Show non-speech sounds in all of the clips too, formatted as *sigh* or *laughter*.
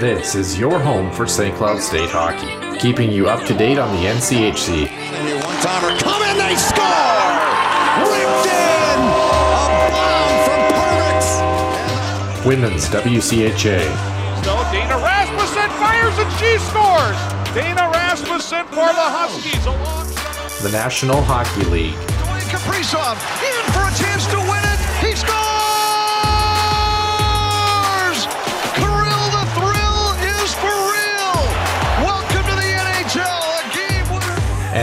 This is your home for St. Cloud State hockey, keeping you up to date on the NCHC. One timer coming, they score! Ripped in! A bomb from Pervix! Women's WCHA. So Dana Rasmussen fires and she scores! Dana Rasmussen for the Huskies alongside. The National Hockey League. Dwayne Kaprizov in for a chance to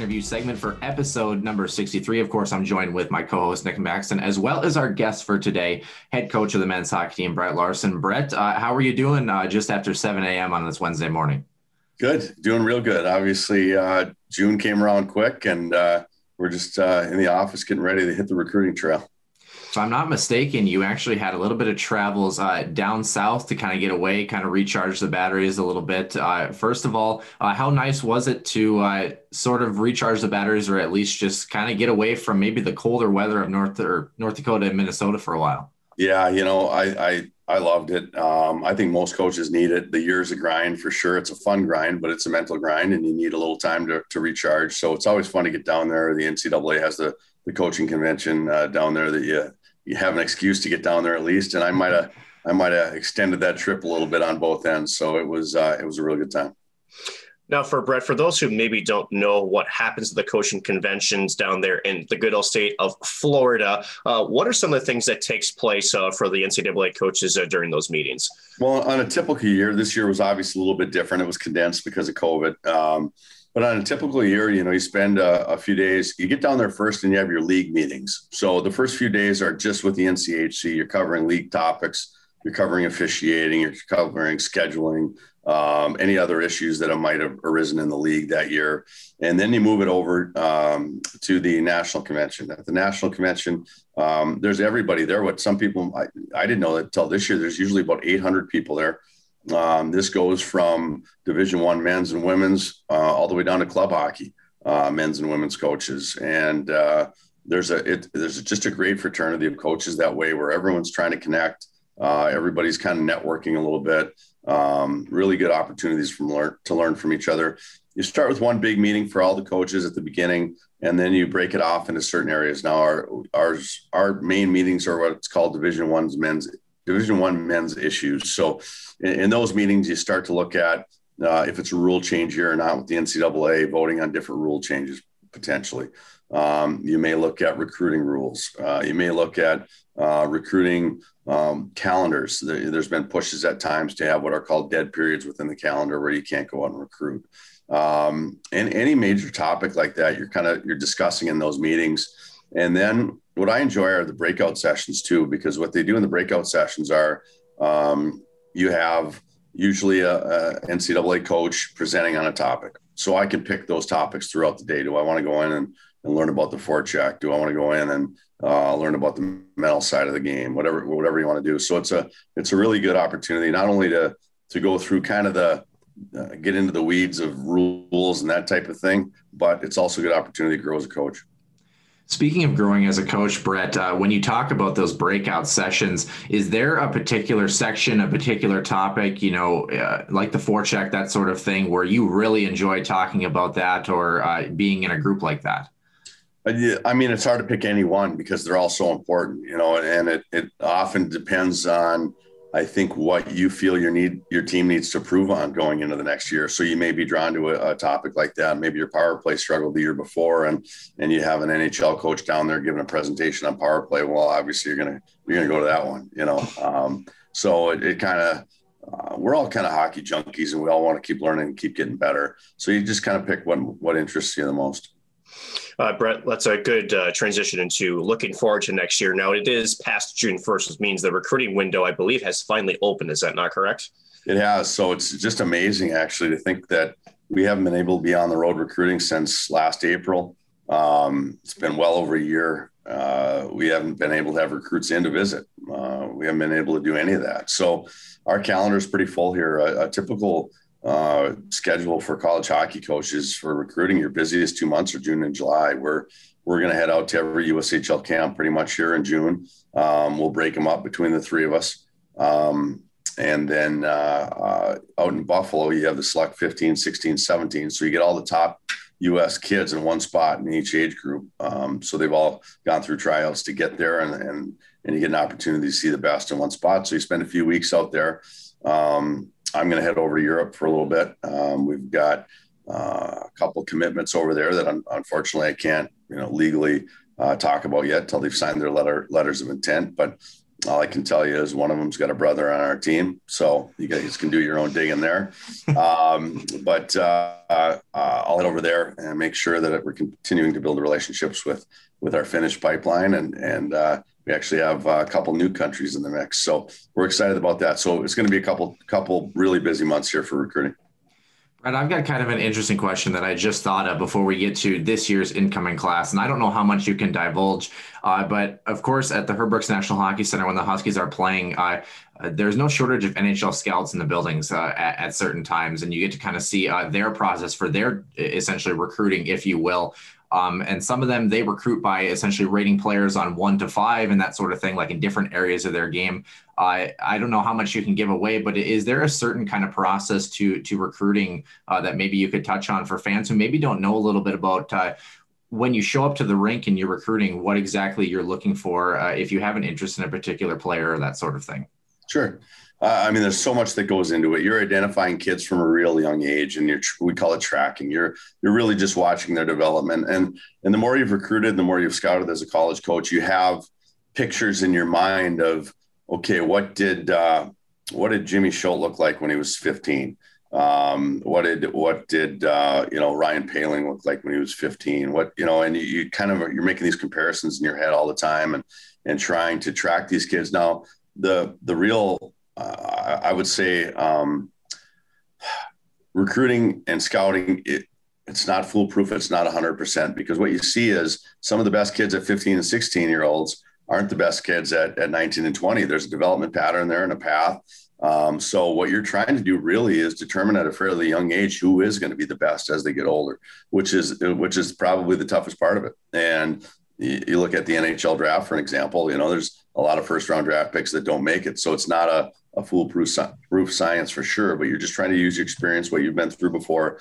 Interview segment for episode number 63. Of course, I'm joined with my co host, Nick Maxton, as well as our guest for today, head coach of the men's hockey team, Brett Larson. Brett, uh, how are you doing uh, just after 7 a.m. on this Wednesday morning? Good, doing real good. Obviously, uh, June came around quick, and uh, we're just uh, in the office getting ready to hit the recruiting trail. If I'm not mistaken, you actually had a little bit of travels uh, down south to kind of get away, kind of recharge the batteries a little bit. Uh, first of all, uh, how nice was it to uh, sort of recharge the batteries, or at least just kind of get away from maybe the colder weather of North or North Dakota and Minnesota for a while? Yeah, you know, I I, I loved it. Um, I think most coaches need it. The year's a grind for sure. It's a fun grind, but it's a mental grind, and you need a little time to, to recharge. So it's always fun to get down there. The NCAA has the the coaching convention uh, down there that you you have an excuse to get down there at least. And I might have I might have extended that trip a little bit on both ends. So it was uh, it was a really good time. Now, for Brett, for those who maybe don't know what happens at the coaching conventions down there in the good old state of Florida, uh, what are some of the things that takes place uh, for the NCAA coaches uh, during those meetings? Well, on a typical year, this year was obviously a little bit different. It was condensed because of COVID. Um, but on a typical year, you know, you spend a, a, few days, you get down there first and you have your league meetings. So the first few days are just with the NCHC. You're covering league topics, you're covering officiating, you're covering scheduling, um, any other issues that might have arisen in the league that year. And then you move it over um, to the national convention. At the national convention, um, there's everybody there. What some people, I, I didn't know that until this year, there's usually about 800 people there. Um, this goes from Division One men's and women's uh, all the way down to club hockey, uh, men's and women's coaches, and uh, there's a it, there's just a great fraternity of coaches that way where everyone's trying to connect. Uh, everybody's kind of networking a little bit. Um, really good opportunities from learn to learn from each other. You start with one big meeting for all the coaches at the beginning, and then you break it off into certain areas. Now, our ours our main meetings are what's called Division One's men's Division One men's issues. So in, in, those meetings, you start to look at uh, if it's a rule change year or not with the NCAA voting on different rule changes potentially. Um, you may look at recruiting rules. Uh, you may look at uh, recruiting um, calendars. There, has been pushes at times to have what are called dead periods within the calendar where you can't go out and recruit. Um, and any major topic like that, you're kind of you're discussing in those meetings. And then what I enjoy are the breakout sessions too, because what they do in the breakout sessions are um, you have usually a, a, NCAA coach presenting on a topic. So I can pick those topics throughout the day. Do I want to go in and, and learn about the forecheck? Do I want to go in and uh, learn about the mental side of the game? Whatever, whatever you want to do. So it's a it's a really good opportunity not only to to go through kind of the uh, get into the weeds of rules and that type of thing, but it's also a good opportunity to grow as a coach. Speaking of growing as a coach, Brett, uh, when you talk about those breakout sessions, is there a particular section, a particular topic, you know, uh, like the forecheck, that sort of thing, where you really enjoy talking about that or uh, being in a group like that? I mean, it's hard to pick any one because they're all so important, you know, and it, it often depends on I think what you feel your need your team needs to prove on going into the next year. So you may be drawn to a, a, topic like that. Maybe your power play struggled the year before, and and you have an NHL coach down there giving a presentation on power play. Well, obviously you're gonna you're gonna go to that one, you know. Um, so it, it kind of uh, we're all kind of hockey junkies and we all want to keep learning and keep getting better. So you just kind of pick what what interests you the most. Uh, Brett, that's a good uh, transition into looking forward to next year. Now it is past June 1st, which means the recruiting window, I believe, has finally opened. Is that not correct? It has. So it's just amazing, actually, to think that we haven't been able to be on the road recruiting since last April. Um, it's been well over a year. Uh, we haven't been able to have recruits in to visit. Uh, we haven't been able to do any of that. So our calendar is pretty full here. A, a typical uh, schedule for college hockey coaches for recruiting. Your busiest two months are June and July. We're we're going to head out to every USHL camp pretty much here in June. Um, we'll break them up between the three of us. Um, and then uh, uh, out in Buffalo, you have the select 15, 16, 17. So you get all the top U.S. kids in one spot in each age group. Um, so they've all gone through tryouts to get there, and, and and you get an opportunity to see the best in one spot. So you spend a few weeks out there. Um, I'm going to head over to Europe for a little bit. Um, we've got uh, a couple commitments over there that un- unfortunately I can't, you know, legally uh, talk about yet until they've signed their letter letters of intent. But all I can tell you is one of them's got a brother on our team, so you guys can do your own digging there. *laughs* Um, but uh, uh, I'll head over there and make sure that we're continuing to build relationships with with our Finnish pipeline, and and uh, we actually have a couple new countries in the mix. So we're excited about that. So it's going to be a couple couple really busy months here for recruiting. Right, I've got kind of an interesting question that I just thought of before we get to this year's incoming class, and I don't know how much you can divulge, uh, but of course, at the Herb Brooks National Hockey Center, when the Huskies are playing, uh, uh, there's no shortage of NHL scouts in the buildings uh, at, at, certain times, and you get to kind of see uh, their process for their essentially recruiting, if you will. Um, and some of them they recruit by essentially rating players on one to five and that sort of thing, like in different areas of their game. I I don't know how much you can give away, but is there a certain kind of process to to recruiting uh, that maybe you could touch on for fans who maybe don't know a little bit about uh, when you show up to the rink and you're recruiting, what exactly you're looking for, uh, if you have an interest in a particular player or that sort of thing? Sure. Uh, I mean, there's so much that goes into it. You're identifying kids from a real young age, and you're we call it tracking. You're you're really just watching their development, and and the more you've recruited, the more you've scouted as a college coach, you have pictures in your mind of okay, what did uh, what did Jimmy Schuldt look like when he was 15? Um, what did what did uh, you know Ryan Poehling look like when he was 15? What you know, and you, you kind of you're making these comparisons in your head all the time, and and trying to track these kids. Now, the the real uh, I would say um, recruiting and scouting it, it's not foolproof. It's not 100% because what you see is some of the best kids at 15 and 16 year olds aren't the best kids at, at 19 and 20. There's a development pattern there and a path. Um, so what you're trying to do really is determine at a fairly young age who is going to be the best as they get older, which is which is probably the toughest part of it. And you, you look at the NHL draft for an example. You know, there's a lot of first round draft picks that don't make it, so it's not a a foolproof proof science for sure, but you're just trying to use your experience, what you've been through before.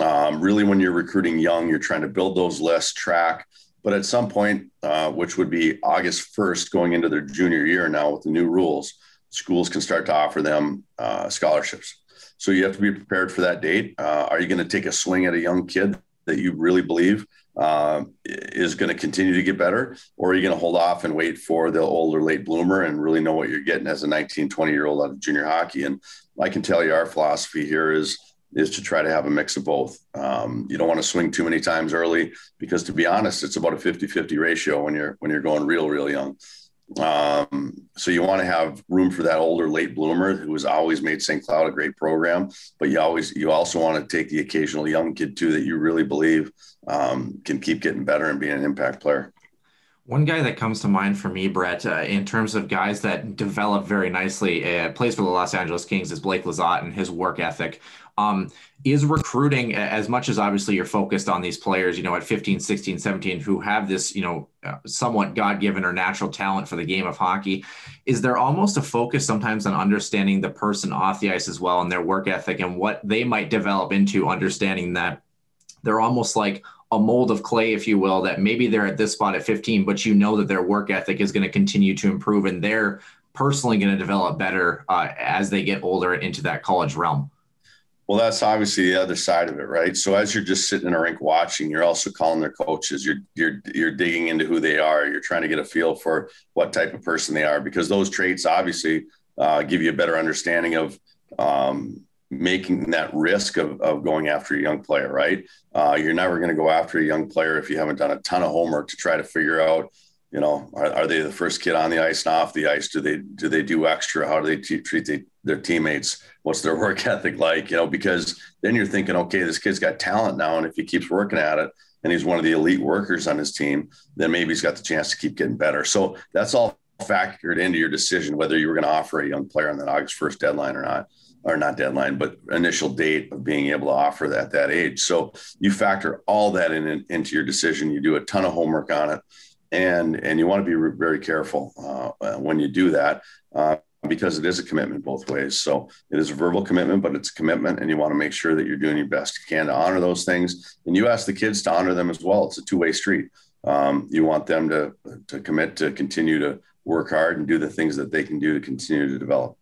Um, really, when you're recruiting young, you're trying to build those lists, track. But at some point, uh, which would be August 1st, going into their junior year now with the new rules, schools can start to offer them uh, scholarships. So you have to be prepared for that date. Uh, are you going to take a swing at a young kid that you really believe uh, is going to continue to get better, or are you going to hold off and wait for the older late bloomer and really know what you're getting as a 19, 20 year old out of junior hockey? And I can tell you our philosophy here is is to try to have a mix of both. Um, you don't want to swing too many times early because to be honest, it's about a 50-50 ratio when you're when you're going real, real young. Um, so you want to have room for that older late bloomer who has always made St. Cloud a great program, but you always you also want to take the occasional young kid too that you really believe um, can keep getting better and being an impact player. One guy that comes to mind for me, Brett, uh, in terms of guys that develop very nicely, uh, plays for the Los Angeles Kings, is Blake Lizotte and his work ethic. Um, is recruiting as much as obviously you're focused on these players, you know, at 15, 16, 17, who have this, you know, uh, somewhat God given or natural talent for the game of hockey. Is there almost a focus sometimes on understanding the person off the ice as well and their work ethic and what they might develop into understanding that they're almost like a mold of clay, if you will, that maybe they're at this spot at 15, but you know that their work ethic is going to continue to improve and they're personally going to develop better uh, as they get older into that college realm. Well, that's obviously the other side of it, right? So as you're just sitting in a rink watching, you're also calling their coaches. You're you're you're digging into who they are. You're trying to get a feel for what type of person they are because those traits obviously uh, give you a better understanding of um, making that risk of, of going after a young player, right? Uh, you're never going to go after a young player if you haven't done a ton of homework to try to figure out, you know, are, are they the first kid on the ice and off the ice? Do they do they do extra? How do they t- treat the, their teammates? What's their *laughs* work ethic like? You know, because then you're thinking, okay, this kid's got talent now, and if he keeps working at it, and he's one of the elite workers on his team, then maybe he's got the chance to keep getting better. So that's all factored into your decision whether you were going to offer a young player on that August 1st deadline or not or not deadline, but initial date of being able to offer that that age. So you factor all that in, in into your decision. You do a ton of homework on it, and and you want to be very careful uh, when you do that. Uh, because it is a commitment both ways. So it is a verbal commitment, but it's a commitment, and you want to make sure that you're doing your best you can to honor those things. And you ask the kids to honor them as well. It's a two way street. Um, you want them to to commit to continue to work hard and do the things that they can do to continue to develop.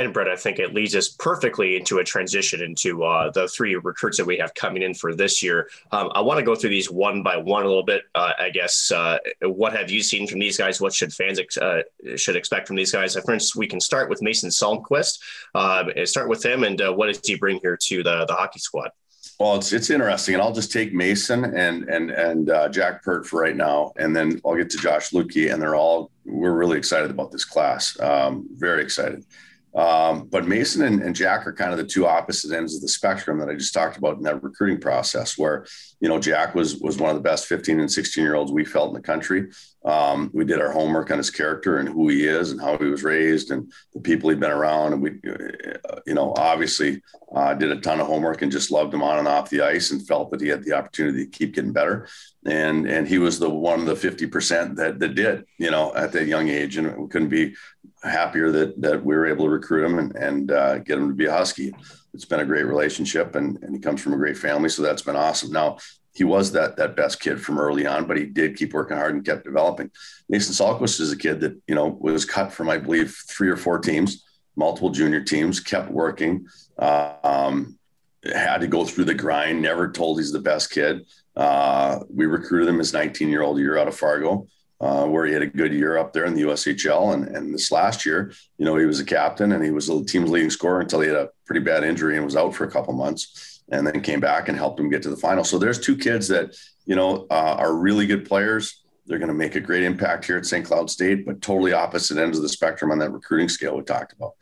And Brett, I think it leads us perfectly into a transition into uh, the three recruits that we have coming in for this year. Um, I want to go through these one by one a little bit. Uh, I guess uh, what have you seen from these guys? What should fans ex- uh, should expect from these guys? For instance, we can start with Mason Salquist. Um, start with him, and uh, what does he bring here to the the hockey squad? Well, it's it's interesting, and I'll just take Mason and and and uh, Jack Peart for right now, and then I'll get to Josh Luedtke, and they're all we're really excited about this class. Um, very excited. Um, but Mason and, and, Jack are kind of the two opposite ends of the spectrum that I just talked about in that recruiting process, where you know Jack was was one of the best 15 and 16 year olds we felt in the country. Um, we did our homework on his character and who he is and how he was raised and the people he'd been around, and we, uh, you know, obviously uh, did a ton of homework and just loved him on and off the ice and felt that he had the opportunity to keep getting better. And and he was the one of the 50 percent that that did, you know, at that young age, and we couldn't be happier that that we were able to recruit him and, and uh, get him to be a Husky. It's been a great relationship, and, and he comes from a great family, so that's been awesome. Now he was that that best kid from early on, but he did keep working hard and kept developing. Mason Salquist is a kid that you know was cut from I believe three or four teams, multiple junior teams, kept working. Uh, um, had to go through the grind. Never told he's the best kid. Uh, we recruited him as 19 year old year out of Fargo uh, where he had a good year up there in the USHL. And, and this last year, you know, he was a captain and he was the team's leading scorer until he had a pretty bad injury and was out for a couple months and then came back and helped him get to the final. So there's two kids that, you know, uh, are really good players. They're going to make a great impact here at St. Cloud State, but totally opposite ends of the spectrum on that recruiting scale we talked about.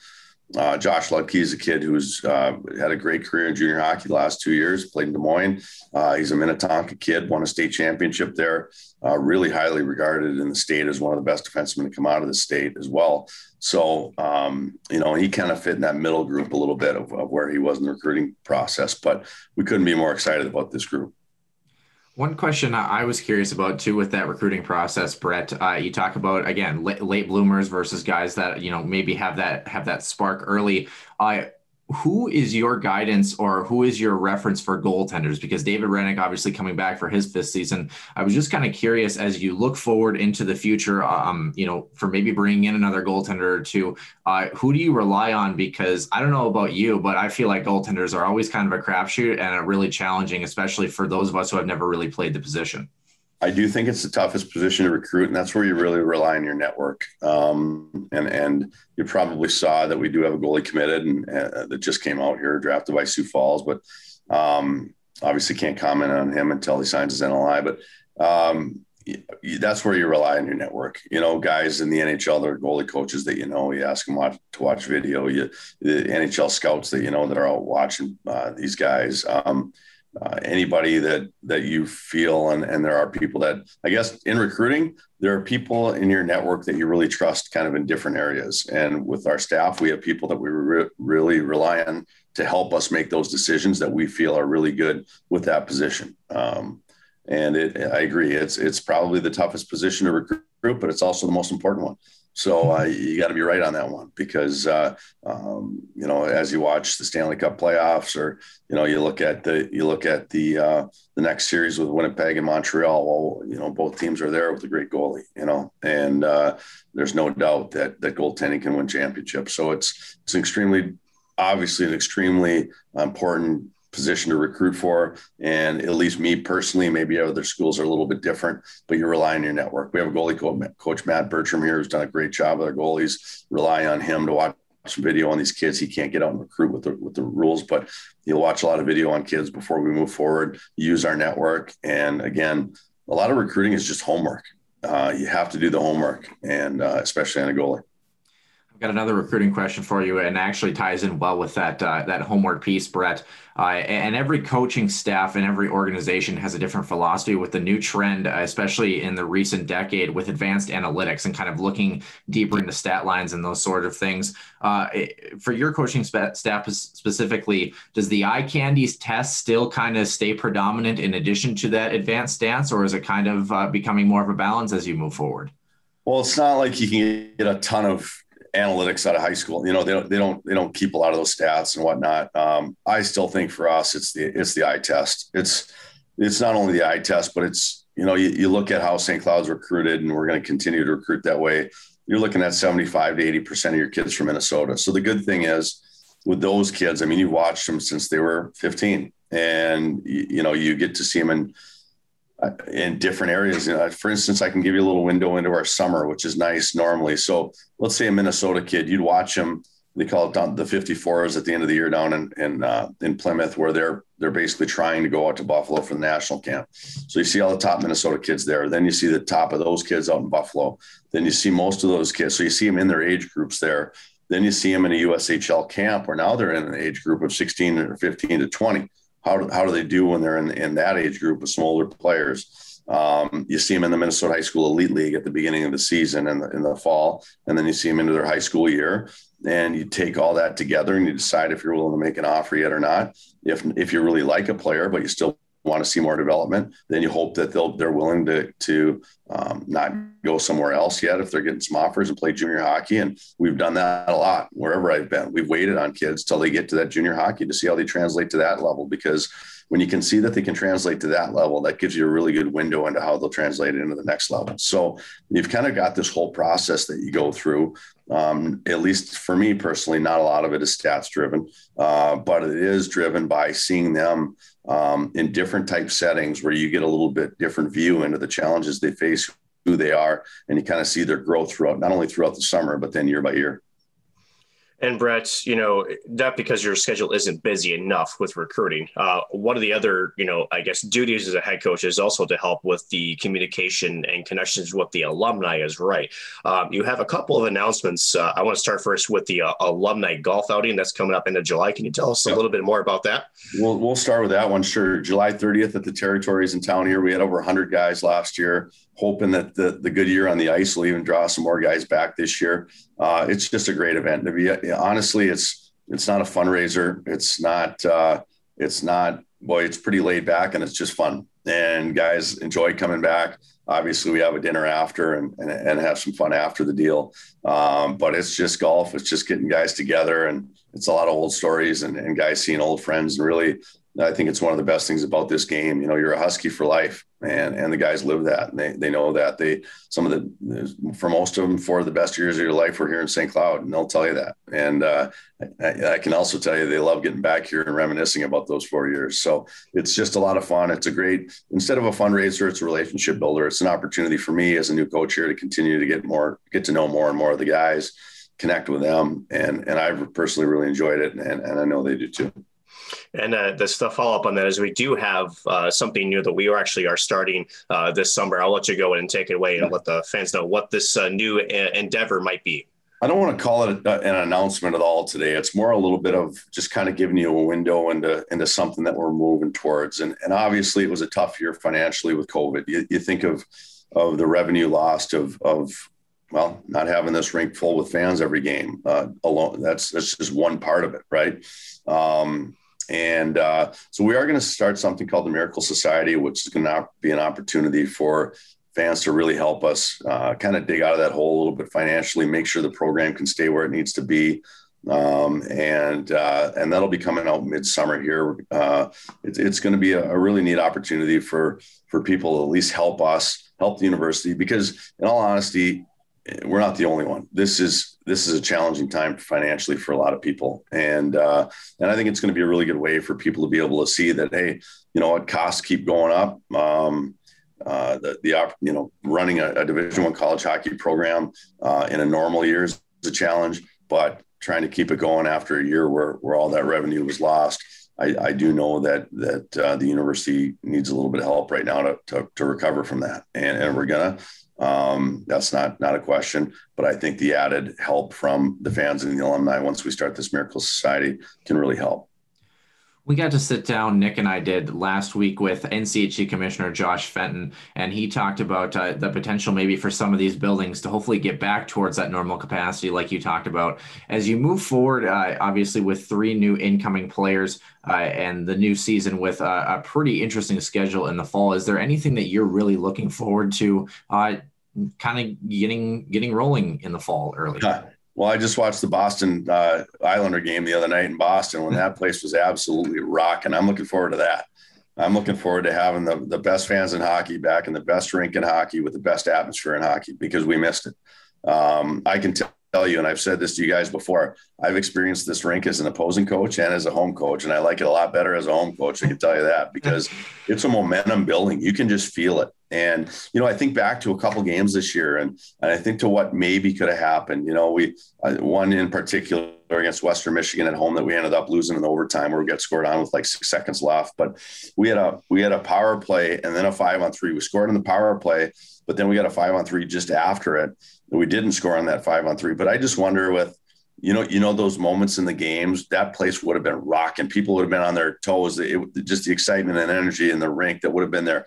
Uh, Josh Luedtke is a kid who's uh, had a great career in junior hockey the last two years, played in Des Moines. Uh, he's a Minnetonka kid, won a state championship there, uh, really highly regarded in the state as one of the best defensemen to come out of the state as well. So, um, you know, he kind of fit in that middle group a little bit of, of where he was in the recruiting process, but we couldn't be more excited about this group. One question I was curious about too with that recruiting process, Brett. Uh, you talk about again late, late, bloomers versus guys that you know maybe have that have that spark early. Uh, who is your guidance or who is your reference for goaltenders? Because David Hrenak, obviously coming back for his fifth season, I was just kind of curious as you look forward into the future, um, you know, for maybe bringing in another goaltender or two, uh, who do you rely on? Because I don't know about you, but I feel like goaltenders are always kind of a crapshoot and really challenging, especially for those of us who have never really played the position. I do think it's the toughest position to recruit, and that's where you really rely on your network. Um, and and you probably saw that we do have a goalie committed, and uh, that just came out here, drafted by Sioux Falls. But um, obviously, can't comment on him until he signs his NLI. But um, that's where you rely on your network. You know, guys in the NHL, they're goalie coaches that you know. You ask them watch, to watch video. You the NHL scouts that you know that are out watching uh, these guys. Um, uh, anybody that that you feel and and there are people that I guess in recruiting there are people in your network that you really trust kind of in different areas. And with our staff we have people that we re- really rely on to help us make those decisions that we feel are really good with that position. Um, and it, I agree it's it's probably the toughest position to recruit but it's also the most important one so uh, you got to be right on that one because uh, um, you know as you watch the Stanley Cup playoffs, or you know you look at the you look at the uh, the next series with Winnipeg and Montreal. Well, you know both teams are there with a great goalie, you know, and uh, there's no doubt that that goaltending can win championships. So it's it's extremely obviously an extremely important position to recruit for. And at least me personally, maybe other schools are a little bit different, but you rely on your network. We have a goalie coach, Matt Bertram here, who's done a great job with our goalies. Rely on him to watch video on these kids. He can't get out and recruit with the with the rules, but he'll watch a lot of video on kids before we move forward. Use our network, and again, a lot of recruiting is just homework. Uh, you have to do the homework, and uh, especially on a goalie. Got another recruiting question for you, and actually ties in well with that uh, that homework piece, Brett. Uh, and every coaching staff and every organization has a different philosophy with the new trend, uh, especially in the recent decade with advanced analytics and kind of looking deeper into stat lines and those sort of things. Uh, for your coaching staff specifically, does the eye candies test still kind of stay predominant in addition to that advanced stance, or is it kind of uh, becoming more of a balance as you move forward? Well, it's not like you can get a ton of analytics out of high school. You know, they don't they don't they don't keep a lot of those stats and whatnot. Um, I still think for us, it's the it's the eye test. It's it's not only the eye test, but it's you know you, you look at how St. Cloud's recruited, and we're going to continue to recruit that way. You're looking at 75 to 80 percent of your kids from Minnesota. So the good thing is with those kids, I mean, you've watched them since they were 15, and you, you know you get to see them in in different areas. You know, for instance, I can give you a little window into our summer, which is nice normally. So let's say a Minnesota kid, you'd watch them. They call it down the 54s at the end of the year down in in, uh, in Plymouth, where they're they're basically trying to go out to Buffalo for the national camp. So you see all the top Minnesota kids there. Then you see the top of those kids out in Buffalo. Then you see most of those kids. So you see them in their age groups there. Then you see them in a USHL camp where now they're in an age group of 16 or 15 to 20 how do, how do they do when they're in, in that age group with some older players? Um, you see them in the Minnesota High School Elite League at the beginning of the season and in, in the fall, and then you see them into their high school year. And you take all that together and you decide if you're willing to make an offer yet or not. If if you really like a player, but you still want to see more development, then you hope that they'll they're willing to to um, not go somewhere else yet if they're getting some offers and play junior hockey. And we've done that a lot wherever I've been. We've waited on kids till they get to that junior hockey to see how they translate to that level because when you can see that they can translate to that level, that gives you a really good window into how they'll translate into the next level. So you've kind of got this whole process that you go through. Um, at least for me personally, not a lot of it is stats driven, uh, but it is driven by seeing them um, in different type settings where you get a little bit different view into the challenges they face, who they are, and you kind of see their growth throughout, not only throughout the summer, but then year by year. And Brett, you know, not because your schedule isn't busy enough with recruiting. Uh, one of the other, you know, I guess duties as a head coach is also to help with the communication and connections with the alumni is right. Um, you have a couple of announcements. Uh, I want to start first with the uh, alumni golf outing that's coming up into July. Can you tell us a little bit more about that? We'll, we'll start with that one. Sure. July 30th at the territories in town here. We had over 100 guys last year hoping that the, the good year on the ice will even draw some more guys back this year. Uh, it's just a great event. To be honestly, it's it's not a fundraiser. It's not uh, it's not boy. It's pretty laid back and it's just fun. And guys enjoy coming back. Obviously, we have a dinner after and and, and have some fun after the deal. Um, but it's just golf. It's just getting guys together and it's a lot of old stories and, and guys seeing old friends and really I think it's one of the best things about this game. You know, you're a Husky for life, and and the guys live that, and they they know that. They some of the for most of them, for the best years of your life were here in St. Cloud, and they'll tell you that. And uh, I, I, can also tell you they love getting back here and reminiscing about those four years. So it's just a lot of fun. It's a great instead of a fundraiser, it's a relationship builder. It's an opportunity for me as a new coach here to continue to get more, get to know more and more of the guys, connect with them, and and I've personally really enjoyed it, and and I know they do too. And uh, the, the follow up on that is we do have uh, something new that we are actually are starting uh, this summer. I'll let you go and take it away and let the fans know what this uh, new uh, endeavor might be. I don't want to call it a, an announcement at all today. It's more a little bit of just kind of giving you a window into into something that we're moving towards. And and obviously it was a tough year financially with COVID. You, you think of of the revenue lost of of well not having this rink full with fans every game uh, alone. That's that's just one part of it, right? Um, and uh, so we are going to start something called the Miracle Society, which is going to be an opportunity for fans to really help us uh, kind of dig out of that hole a little bit financially, make sure the program can stay where it needs to be. Um, and uh, and that'll be coming out midsummer here. Uh, it's, it's going to be a, a, really neat opportunity for for people to at least help us help the university because, in all honesty, we're not the only one. This is this is a challenging time financially for a lot of people, and uh, and I think it's going to be a really good way for people to be able to see that hey, you know what, costs keep going up. Um, uh, the the you know running a, a Division One college hockey program uh, in a normal year is a challenge, but trying to keep it going after a year where where all that revenue was lost. I, I do know that that uh, the university needs a little bit of help right now to to, to recover from that, and, and we're gonna. Um, that's not not a question, but I think the added help from the fans and the alumni once we start this Miracle Society can really help. We got to sit down, Nick and I did last week with NCHC Commissioner Josh Fenton, and he talked about uh, the potential maybe for some of these buildings to hopefully get back towards that normal capacity, like you talked about. As you move forward, uh, obviously with three new incoming players uh, and the new season with a, a, pretty interesting schedule in the fall, is there anything that you're really looking forward to? Kind of getting getting rolling in the fall early. Well, I just watched the Boston uh, Islander game the other night in Boston when that place was absolutely rocking. I'm looking forward to that. I'm looking forward to having the, the best fans in hockey back in the best rink in hockey with the best atmosphere in hockey because we missed it. Um, I can tell you, and I've said this to you guys before, I've experienced this rink as an opposing coach and as a home coach, and I like it a lot better as a home coach. I can tell you that because it's a momentum building. You can just feel it. And you know, I think back to a couple games this year, and, and I think to what maybe could have happened. You know, we uh, one in particular against Western Michigan at home that we ended up losing in overtime, where we got scored on with like six seconds left. But we had a we had a power play and then a five on three. We scored in the power play, but then we got a five on three just after it. We didn't score on that five on three. But I just wonder with you know, you know those moments in the games, that place would have been rocking. People would have been on their toes. It, just the excitement and energy in the rink that would have been there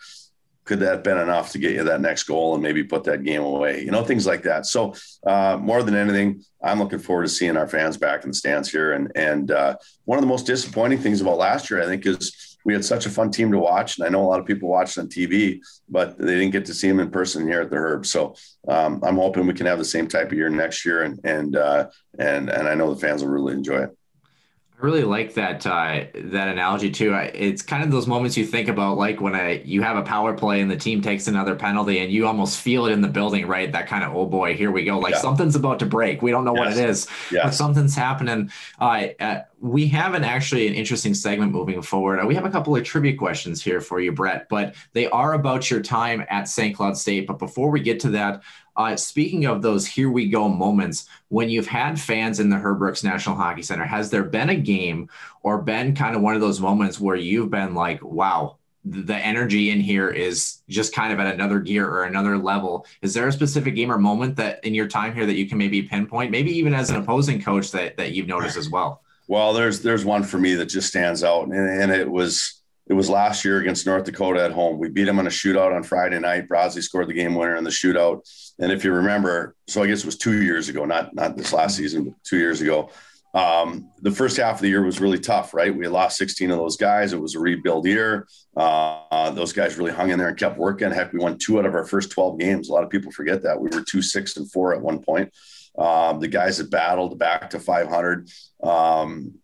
could that have been enough to get you that next goal and maybe put that game away? You know, things like that. So uh, more than anything, I'm looking forward to seeing our fans back in the stands here. And and uh, one of the most disappointing things about last year, I think, is we had such a fun team to watch, and I know a lot of people watched on TV, but they didn't get to see them in person here at the Herb. So um, I'm hoping we can have the same type of year next year, and and uh, and and I know the fans will really enjoy it. I really like that uh, that analogy too. It's kind of those moments you think about, like when a, you have a power play and the team takes another penalty, and you almost feel it in the building, right? That kind of oh boy, here we go. Like yeah. something's about to break. We don't know yes. what it is, yes. but something's happening. Uh, uh, we have an actually an interesting segment moving forward. Uh, we have a couple of trivia questions here for you, Brett, but they are about your time at St. Cloud State. But before we get to that, uh, speaking of those here we go moments, when you've had fans in the Herb Brooks National Hockey Center, has there been a game or been kind of one of those moments where you've been like, wow, the energy in here is just kind of at another gear or another level. Is there a specific game or moment that in your time here that you can maybe pinpoint, maybe even as an opposing coach that, that you've noticed as well? Well, there's there's one for me that just stands out, and, and it was it was last year against North Dakota at home. We beat them in a shootout on Friday night. Brosley scored the game winner in the shootout. And if you remember, so I guess it was two years ago, not not this last season, but two years ago. Um, the first half of the year was really tough, right? We lost 16 of those guys. It was a rebuild year. Uh, those guys really hung in there and kept working. Heck, we won two out of our first 12 games. A lot of people forget that. We were two, six, and four at one point. Um, the guys that battled back to 500. Um,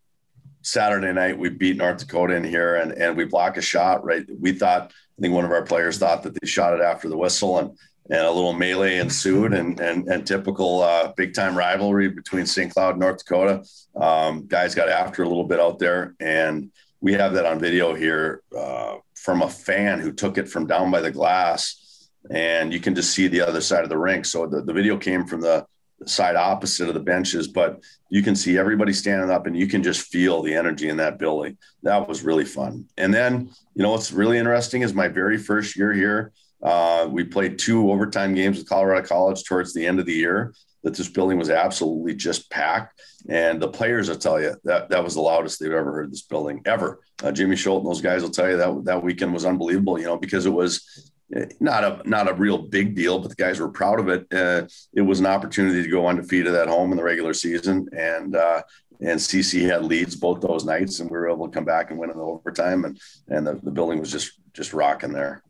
Saturday night we beat North Dakota in here and and we block a shot right. We thought I think one of our players thought that they shot it after the whistle and and a little melee ensued and and, and typical uh, big time rivalry between St. Cloud and North Dakota. Um, guys got after a little bit out there and we have that on video here uh, from a fan who took it from down by the glass and you can just see the other side of the rink. So the, the video came from the side opposite of the benches, but you can see everybody standing up and you can just feel the energy in that building. That was really fun. And then, you know, what's really interesting is my very first year here, uh, we played two overtime games with Colorado College towards the end of the year. That this building was absolutely just packed, and the players will tell you that that was the loudest they've ever heard this building ever. Uh, Jimmy Schuldt and those guys will tell you that that weekend was unbelievable. You know, because it was not a not a real big deal, but the guys were proud of it. Uh, it was an opportunity to go undefeated at home in the regular season, and uh, and CC had leads both those nights, and we were able to come back and win in the overtime, and and the, the building was just just rocking there.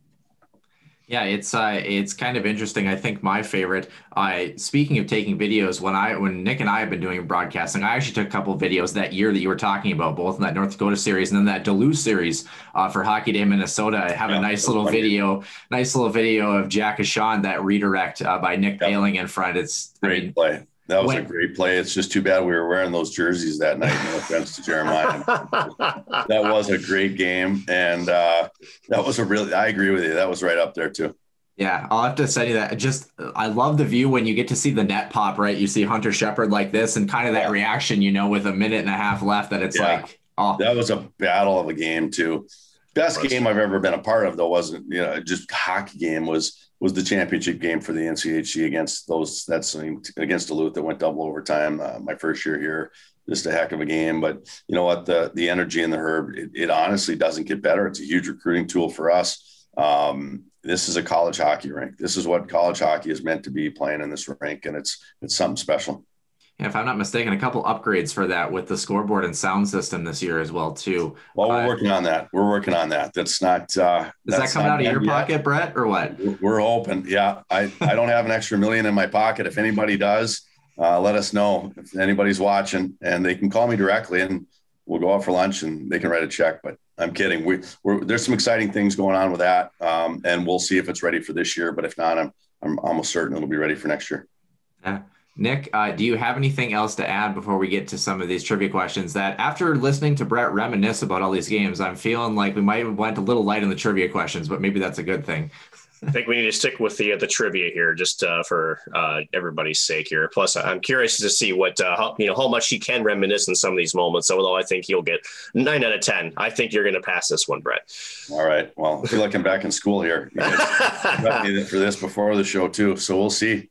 Yeah, it's uh, it's kind of interesting. I think my favorite. I uh, speaking of taking videos, when I when Nick and I have been doing broadcasting, I actually took a couple of videos that year that you were talking about, both in that North Dakota series and then that Duluth series uh, for Hockey Day Minnesota. I have yeah, a nice little funny. video, nice little video of Jack Ahcan that redirect uh, by Nick. Poehling in front. It's great I mean, play. That was when, a great play. It's just too bad we were wearing those jerseys that night. No offense to Jeremiah. *laughs* that was a great game, and uh, that was a really. I agree with you. That was right up there too. Yeah, I'll have to send you that. Just, I love the view when you get to see the net pop, right? You see Hunter Shepard like this and kind of that Yeah. reaction, you know, with a minute and a half left that it's Yeah. like, oh, That was a battle of a game too. Best game I've ever been a part of though wasn't you know just hockey game was was the championship game for the NCHC against those that's against Duluth that went double overtime. Uh, my first year here, just a heck of a game. But you know what the the energy in the herb it, it honestly doesn't get better. It's a huge recruiting tool for us. Um, this is a college hockey rink. This is what college hockey is meant to be playing in this rink, and it's it's something special. If I'm not mistaken, a couple upgrades for that with the scoreboard and sound system this year as well, too. Well, we're Uh, working on that. We're working on that. That's not. Uh, Does that not out of your yet. pocket, Brett, or what? We're- We're open. Yeah, I, I don't have an extra million in my pocket. If anybody does, uh, let us know. If anybody's watching, and they can call me directly, and we'll go out for lunch, and they can write a check. But I'm kidding. We, we're, there's some exciting things going on with that, um, and we'll see if it's ready for this year. But if not, I'm I'm almost certain it'll be ready for next year. Yeah. Nick, uh, do you have anything else to add before we get to some of these trivia questions? That after listening to Brett reminisce about all these games, I'm feeling like we might have went a little light on the trivia questions, but maybe that's a good thing. I think we need to stick with the the trivia here, just uh, for uh, everybody's sake here. Plus, I'm curious to see what uh, how, you know how much he can reminisce in some of these moments. Although I think he'll get nine out of ten. I think you're going to pass this one, Brett. All right. Well, I feel like I'm back in school here. Guys *laughs* for this before the show too, so we'll see.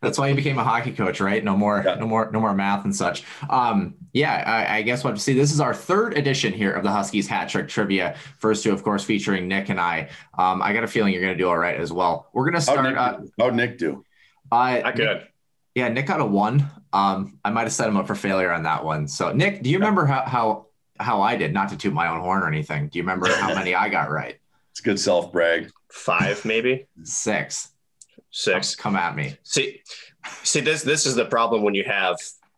That's why you became a hockey coach, right? No more, Yeah. no more, no more math and such. Um, yeah, I, I guess what to see. This is our third edition here of the Huskies hat trick trivia. First two, of course, featuring Nick and I. Um, I got a feeling you're going to do all right as well. We're going to How'd start. Nick, Uh, how'd Nick do? uh, I Nick- Yeah, Nick got a one. Um, I might have set him up for failure on that one. So, Nick, do you remember how how how I did? Not to toot my own horn or anything. Do you remember how *laughs* many I got right? It's good self brag. Five, maybe Six. Six. Come at me. See, see this this is the problem when you have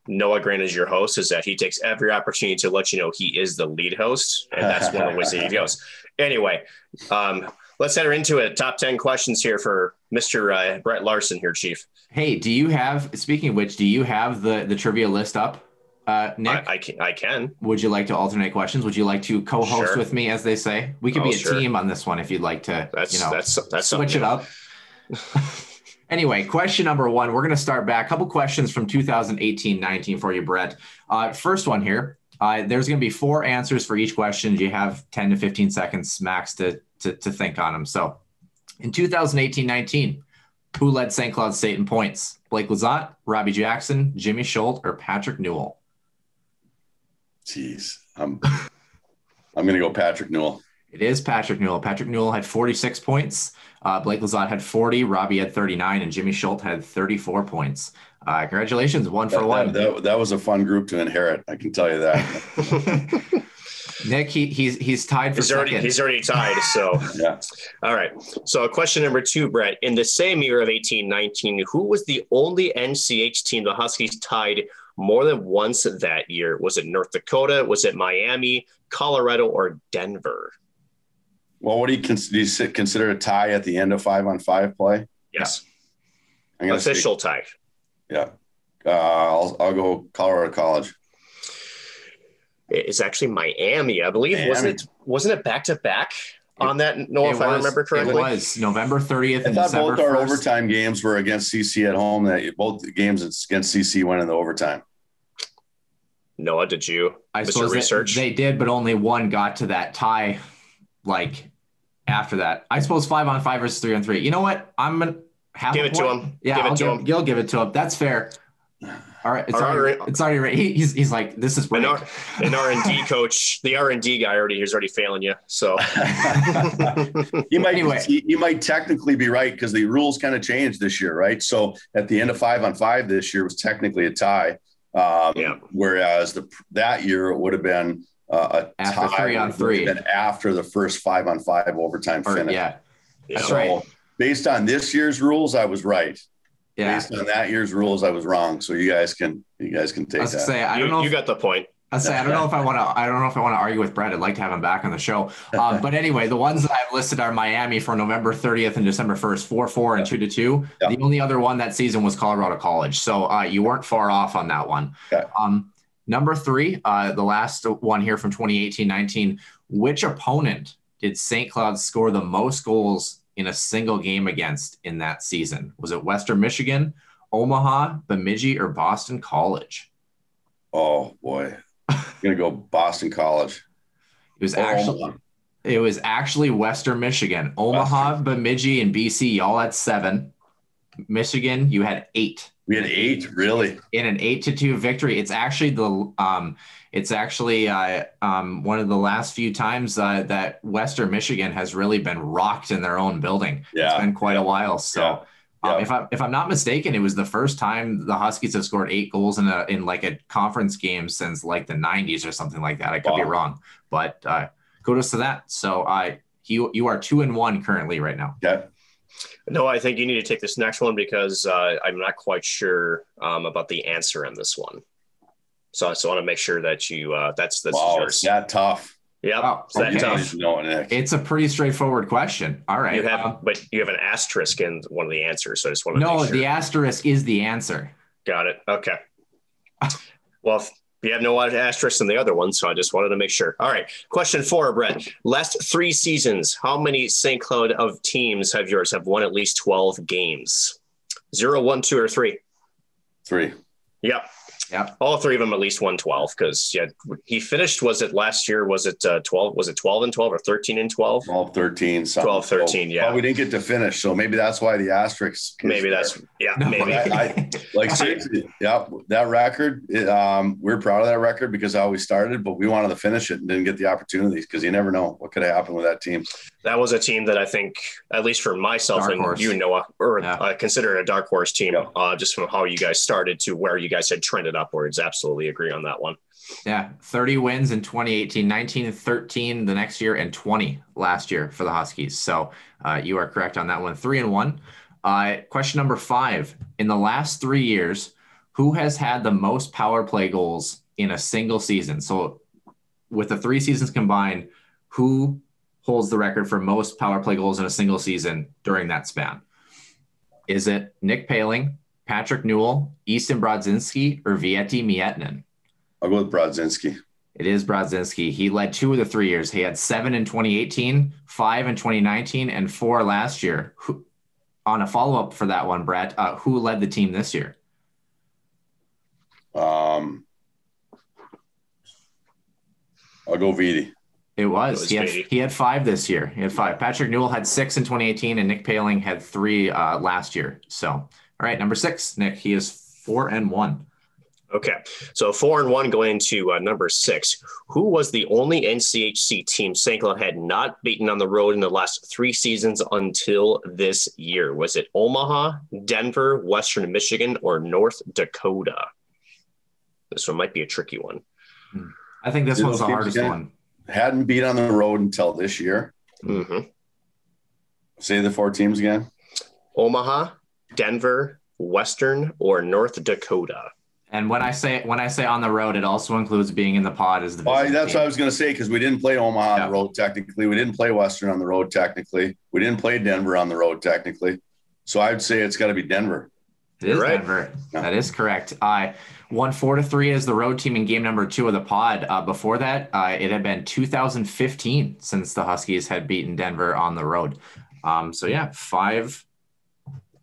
Noah Grant as your host is that he takes every opportunity to let you know he is the lead host, and that's one of the ways that he *laughs* goes. Anyway, um, let's enter into it. Top ten questions here for Mister uh, Brett Larson here, Chief. Hey, do you have? Speaking of which, do you have the the trivia list up, uh, Nick? I, I can I can. Would you like to alternate questions? Would you like to co-host Sure. with me, as they say? We could Oh, be a sure. team on this one if you'd like to. That's you know, that's that's switch it up. *laughs* anyway, question number one. We're going to start back. A couple questions from 2018-19 for you, Brett. Uh, first one here. Uh, there's going to be four answers for each question. You have 10 to 15 seconds max to to, to think on them. So, in 2018-19, who led St. Cloud State in points? Blake Lizotte, Robbie Jackson, Jimmy Schuldt, or Patrick Newell? Jeez, I'm I'm gonna go Patrick Newell. It is Patrick Newell. Patrick Newell had 46 points. Uh, Blake Lizotte had 40. Robbie had 39, and Jimmy Schuldt had 34 points. Uh, congratulations, one for That, one. that, that, that was a fun group to inherit. I can tell you that. *laughs* *laughs* Nick, he, he's he's tied for He's already second. he's already tied. So *laughs* yeah. all right. So question number two, Brett. In the same year of eighteen nineteen, who was the only NCH team the Huskies tied more than once that year? Was it North Dakota? Was it Miami, Colorado, or Denver? Well, what do you, cons- do you si- consider a tie at the end of five on five play? Yes, I'm gonna official tie. yeah. Uh, I'll I'll go Colorado College. It's actually Miami, I believe. Wasn't it? Wasn't it back to back on that? No, It if I remember correctly. It was November 30th I and thought December both our 1st. overtime games were against CC at home. That both games against CC went in the overtime. Noah, did you? I Mr. suppose Research. they did, but only one got to that tie. Like after that, I suppose five on five versus three on three. You know what? I'm gonna have Give a it to him. Yeah, Give it I'll to give, him. You'll give it to him. That's fair. All right, it's All already, right. it's already right. He, he's he's like this is An. R an R and D *laughs* coach, the R and D guy already is already failing you. So *laughs* you might Anyway. you, you might technically be right because the rules kind of changed this year, right? So at the end of five on five this year was technically a tie. Um, Yeah. Whereas the that year it would have been uh, a After tie three on three. been after the first five on five overtime Or- finish. yeah, that's So right. based on this year's rules, I was right. yeah. Based on that year's rules, I was wrong. So you guys can you guys can take was that. say I you, don't know. you If, got the point. I say I don't know if I want to. I don't know if I want to argue with Brett. I'd like to have him back on the show. Um, but anyway, the ones that I've listed are Miami for November 30th and December 1st, four four and two to two. The only other one that season was Colorado College, so uh, you weren't far off on that one. Okay. Um, number three, uh, the last one here from 2018-19. Which opponent did St. Cloud score the most goals in a single game against in that season? Was it Western Michigan, Omaha, Bemidji, or Boston College? Oh boy, I'm gonna go Boston College. It was actually Omaha. it was actually Western Michigan. Omaha, Bemidji, and BC y'all had seven. Michigan, you had eight. We had eight, really. in an eight to two victory. It's actually the um, it's actually uh, um, one of the last few times uh, that Western Michigan has really been rocked in their own building. Yeah. It's been quite a while. So. Yeah. Um, Yeah. if I'm if I'm not mistaken, it was the first time the Huskies have scored eight goals in a in like a conference game since like the 90s or something like that. I could be wrong, but uh, kudos to that. So I you you are two and one currently right now. Yeah. No, I think you need to take this next one because uh, I'm not quite sure um, about the answer in this one. So I just want to make sure that you uh, that's that's Wow, yours. it's that tough. Yep, Wow, it's okay. tough. No, It's a pretty straightforward question. All right. You have, um, but you have an asterisk in one of the answers. So I just want to no, make sure. the asterisk is the answer. Got it. Okay. Well, if you have no asterisk in the other one, so I just wanted to make sure. All right. Question four, Brett. Last three seasons, how many St. Cloud of teams have yours have won at least 12 games? Zero, one, two, or three? Three. Yep. Yep. All three of them at least won 12 because yeah, he finished, was it last year? Was it uh, 12? Was it 12 and 12 or 13 and 12? 12, 13, something. 12, 13, yeah. But we didn't get to finish, so maybe that's why the asterisk. is Maybe there. that's, yeah, No. maybe. I, I, *laughs* like seriously, yeah, that record. It, um, we're proud of that record because how we started, but we wanted to finish it and didn't get the opportunities because you never know what could have happened with that team. That was a team that I think, at least for myself Dark and horse. you, Noah, or Yeah. uh, consider a dark horse team, Yeah. uh, just from how you guys started to where you guys had trended upwards. Absolutely agree on that one. Yeah, 30 wins in 2018, 19 and 13 the next year, and 20 last year for the Huskies. So uh, you are correct on that one. Three and one. Uh, question number five. In the last three years, who has had the most power play goals in a single season? So with the three seasons combined, who holds the record for most power play goals in a single season during that span? Is it Nick Poehling, Patrick Newell, Easton Brodzinski, or Veeti Miettinen? I'll go with Brodzinski. It is Brodzinski. He led two of the three years. He had seven in 2018, five in 2019, and four last year. Who, on a follow up for that one, Brett, uh, who led the team this year? Um, I'll go Veeti. It was. It was he, had, he had five this year. He had five. Patrick Newell had six in 2018, and Nick Poehling had three uh, last year. So, all right, number six, Nick. He is four and one. Okay. So four and one going into uh, number six. Who was the only NCHC team St. Cloud had not beaten on the road in the last three seasons until this year? Was it Omaha, Denver, Western Michigan, or North Dakota? This one might be a tricky one. I think this Did one's the hardest again? one. Hadn't beat on the road until this year. hmm Say the four teams again. Omaha, Denver, Western, or North Dakota? And when I say when I say on the road, it also includes being in the pod as the. Well, that's team. what I was going to say because we didn't play Omaha on the road technically. We didn't play Western on the road technically. We didn't play Denver on the road technically. So I'd say it's got to be Denver. It is right. Denver. Yeah. That is correct. I won four to three as the road team in game number two of the pod. Uh, before that, uh, it had been 2015 since the Huskies had beaten Denver on the road. Um, so yeah, five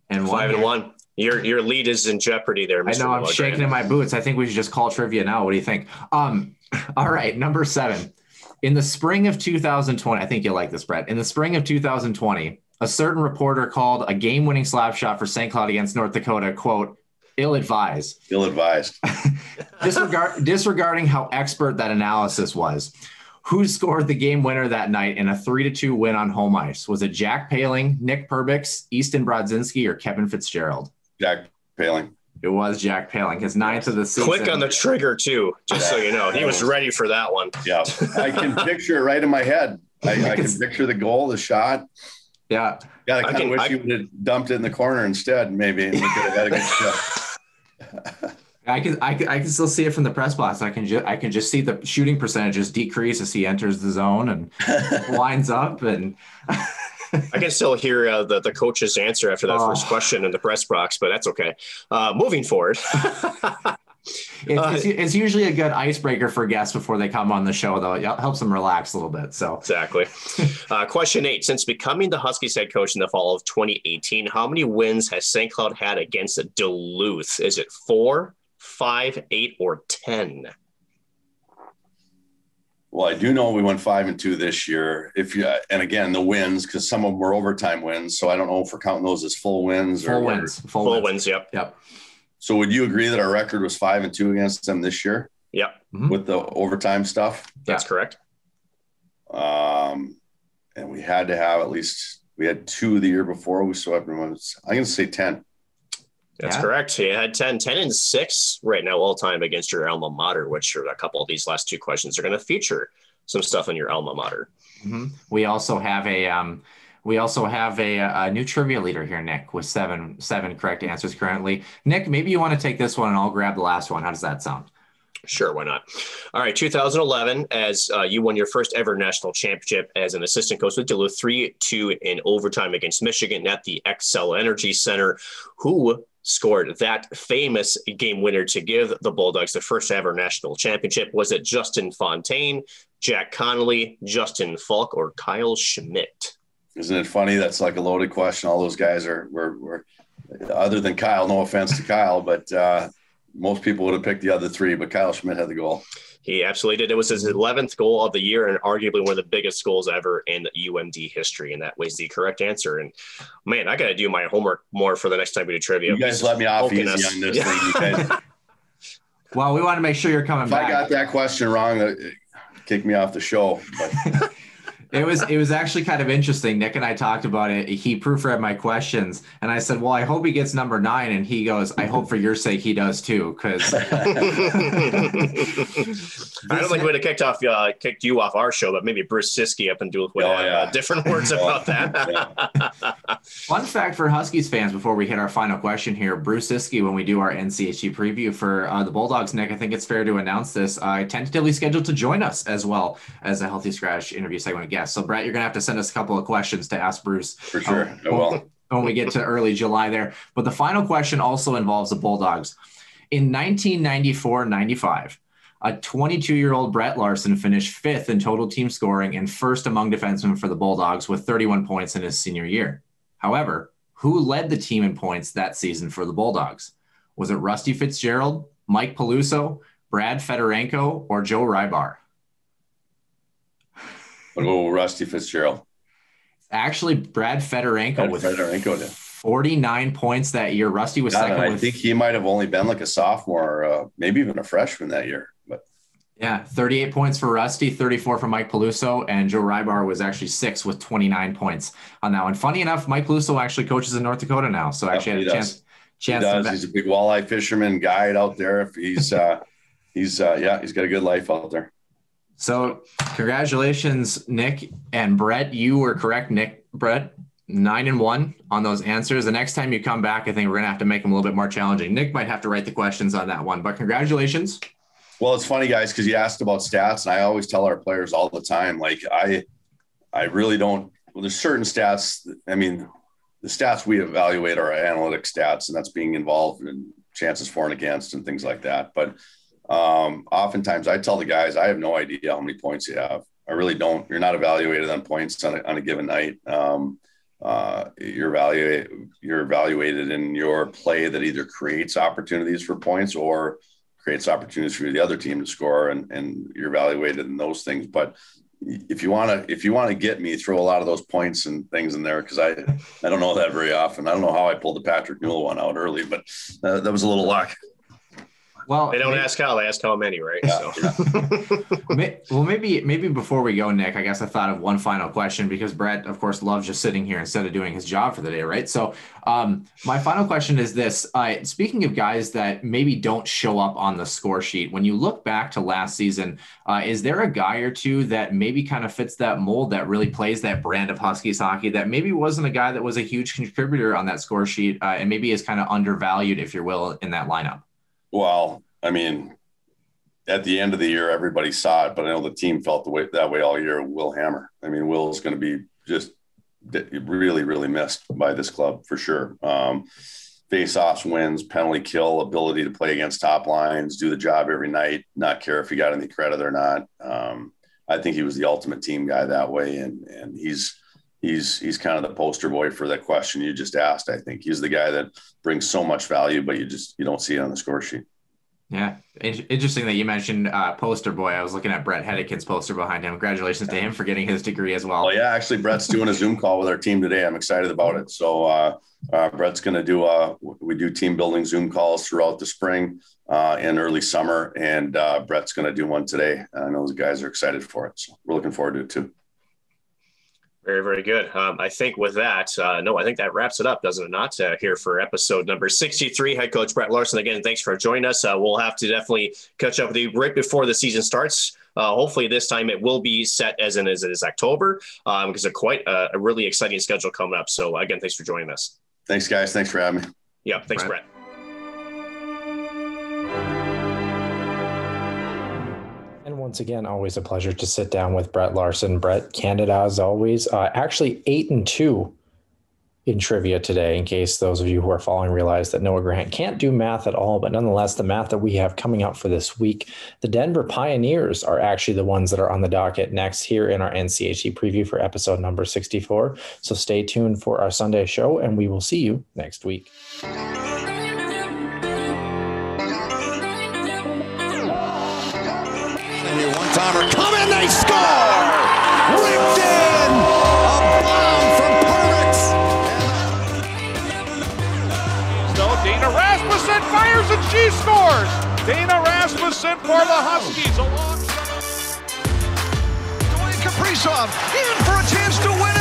and one. Five and here. one. Your your lead is in jeopardy there. Mr. I know I'm shaking in my boots. I think we should just call trivia now. What do you think? Um, *laughs* all right, number seven. In the spring of 2020, I think you'll like this, Brett. In the spring of 2020, a certain reporter called a game-winning slap shot for St. Cloud against North Dakota, quote, ill-advised. Ill advised. *laughs* Disregard, disregarding how expert that analysis was. Who scored the game winner that night in a three to two win on home ice? Was it Jack Poehling, Nick Perbix, Easton Brodzinski, or Kevin Fitzgerald? Jack Poehling. It was Jack Poehling, his ninth of the season. Quick on the trigger too, just so you know. He was ready for that one. Yeah. I can picture it right in my head. I, I can *laughs* picture the goal, the shot. Yeah, Yeah, I I kind of wish I- you would have dumped it in the corner instead, maybe, and we could have had a good shot. I can, I can I can still see it from the press box. I can just I can just see the shooting percentages decrease as he enters the zone and *laughs* lines up and I can still hear uh, the the coach's answer after that Oh. first question in the press box, but that's okay. Uh, moving forward, *laughs* It's, uh, it's, it's, usually a good icebreaker for guests before they come on the show, though. It helps them relax a little bit. So exactly. *laughs* uh, question eight: Since becoming the Huskies head coach in the fall of 2018, how many wins has St. Cloud had against Duluth? Is it four, five, eight, or ten? Well, I do know we went five and two this year. If you and again the wins because some of them were overtime wins, so I don't know if we're counting those as full wins full or wins. Full, full wins. wins. Yep. Yep. So would you agree that our record was five and two against them this year? Yep. Mm-hmm. With the overtime stuff. That's yeah. correct. Um, and we had to have at least we had two the year before. We swept them. I'm going to say ten. That's yeah. correct. You had 10, 10 and six right now, all time against your alma mater, which are a couple of these last two questions are going to feature some stuff in your alma mater. Mm-hmm. We also have a, um, we also have a, a, new trivia leader here, Nick, with seven seven correct answers currently. Nick, maybe you want to take this one, and I'll grab the last one. How does that sound? Sure, why not? All right, 2011, as uh, you won your first ever national championship as an assistant coach with Duluth, 3 2 in overtime against Michigan at the Xcel Energy Center. Who scored that famous game winner to give the Bulldogs the first ever national championship? Was it Justin Fontaine, Jack Connolly, Justin Falk, or Kyle Schmidt? Isn't it funny? That's like a loaded question. All those guys are were, were other than Kyle. No offense to Kyle, but uh, most people would have picked the other three. But Kyle Schmidt had the goal. He absolutely did. It was his 11th goal of the year and arguably one of the biggest goals ever in UMD history. And that was the correct answer. And man, I got to do my homework more for the next time we do trivia. You guys let me off easy us. on this thing. You guys. *laughs* well, we want to make sure you're coming if back. I got that question wrong, uh, kick me off the show. But *laughs* it was it was actually kind of interesting. Nick and I talked about it. He proofread my questions, and I said, "Well, I hope he gets number nine. And he goes, "I hope for your sake he does too." Because *laughs* *laughs* I don't think we'd have kicked off uh, kicked you off our show, but maybe Bruce Ciskie up and do would oh, have yeah. uh, different words *laughs* about that. Fun fact for Huskies fans before we hit our final question here: Bruce Ciskie, when we do our NCHC preview for uh, the Bulldogs, Nick, I think it's fair to announce this. Uh, tentatively scheduled to join us as well as a healthy scratch interview segment again. So, Brett, you're going to have to send us a couple of questions to ask Bruce. For sure. Um, will. When we get to early July there. But the final question also involves the Bulldogs. In 1994 95, a 22 year old Brett Larson finished fifth in total team scoring and first among defensemen for the Bulldogs with 31 points in his senior year. However, who led the team in points that season for the Bulldogs? Was it Rusty Fitzgerald, Mike Peluso, Brad Fedorenko, or Joe Rybar? I'll go Rusty Fitzgerald. Actually, Brad Fedorenko Brad with Fedorenko did. 49 points that year. Rusty was second. I with, think he might have only been like a sophomore, uh, maybe even a freshman that year. But yeah, 38 points for Rusty, 34 for Mike Peluso, and Joe Rybar was actually six with 29 points on that one. Funny enough, Mike Peluso actually coaches in North Dakota now, so actually had a chance. Chance. He does. He's a big walleye fisherman guide out there. If he's, uh, *laughs* he's, uh, yeah, he's got a good life out there. So, congratulations, Nick and Brett. You were correct, Nick. Brett, nine and one on those answers. The next time you come back, I think we're gonna have to make them a little bit more challenging. Nick might have to write the questions on that one, but congratulations. Well, it's funny, guys, because you asked about stats, and I always tell our players all the time, like I, I really don't. Well, there's certain stats. I mean, the stats we evaluate are analytic stats, and that's being involved in chances for and against and things like that. But um, oftentimes I tell the guys, I have no idea how many points you have. I really don't. You're not evaluated on points on a, on a given night. Um, uh, you're evaluated, you're evaluated in your play that either creates opportunities for points or creates opportunities for the other team to score and, and you're evaluated in those things. But if you want to, if you want to get me, throw a lot of those points and things in there. Cause I, I don't know that very often. I don't know how I pulled the Patrick Newell one out early, but uh, that was a little luck. Well, they don't maybe, ask how; they ask how many, right? Yeah. So, *laughs* *laughs* well, maybe maybe before we go, Nick, I guess I thought of one final question because Brett, of course, loves just sitting here instead of doing his job for the day, right? So, um, my final question is this: uh, Speaking of guys that maybe don't show up on the score sheet, when you look back to last season, uh, is there a guy or two that maybe kind of fits that mold that really plays that brand of Huskies hockey that maybe wasn't a guy that was a huge contributor on that score sheet uh, and maybe is kind of undervalued, if you will, in that lineup? Well, I mean, at the end of the year, everybody saw it, but I know the team felt the way that way all year. Will Hammer. I mean, Will's going to be just really, really missed by this club for sure. Um, face-offs, wins, penalty kill, ability to play against top lines, do the job every night, not care if he got any credit or not. Um, I think he was the ultimate team guy that way, and and he's he's he's kind of the poster boy for that question you just asked. I think he's the guy that brings so much value, but you just you don't see it on the score sheet. Yeah, interesting that you mentioned uh, poster boy. I was looking at Bret Hedican's poster behind him. Congratulations to him for getting his degree as well. Well, yeah, actually, Brett's doing a Zoom call with our team today. I'm excited about it. So uh, uh, Bret's going to do a we do team building Zoom calls throughout the spring uh, and early summer, and uh, Bret's going to do one today. I know the guys are excited for it, so we're looking forward to it too. Very, very good. Um, I think with that, uh, no, I think that wraps it up, doesn't it not? Uh, here for episode number 63. Head coach Brett Larson, again, thanks for joining us. Uh, we'll have to definitely catch up with you right before the season starts. Uh, hopefully, this time it will be set as in as it is October because um, it's quite a, a, really exciting schedule coming up. So, again, thanks for joining us. Thanks, guys. Thanks for having me. Yeah, thanks, Bret. Bret. once again, always a pleasure to sit down with Brett Larson. Brett, Canada, as always, uh, actually eight and two in trivia today, in case those of you who are following realize that Noah Grant can't do math at all. But nonetheless, the math that we have coming up for this week, the Denver Pioneers are actually the ones that are on the docket next here in our NCHC preview for episode number 64. So stay tuned for our Sunday show, and we will see you next week. Timer come in, they score! Ripped in! A bomb from Perbix! So Dana Rasmussen fires and she scores! Dana Rasmussen for the Huskies along. Dwayne Kaprizov in for a chance to win it.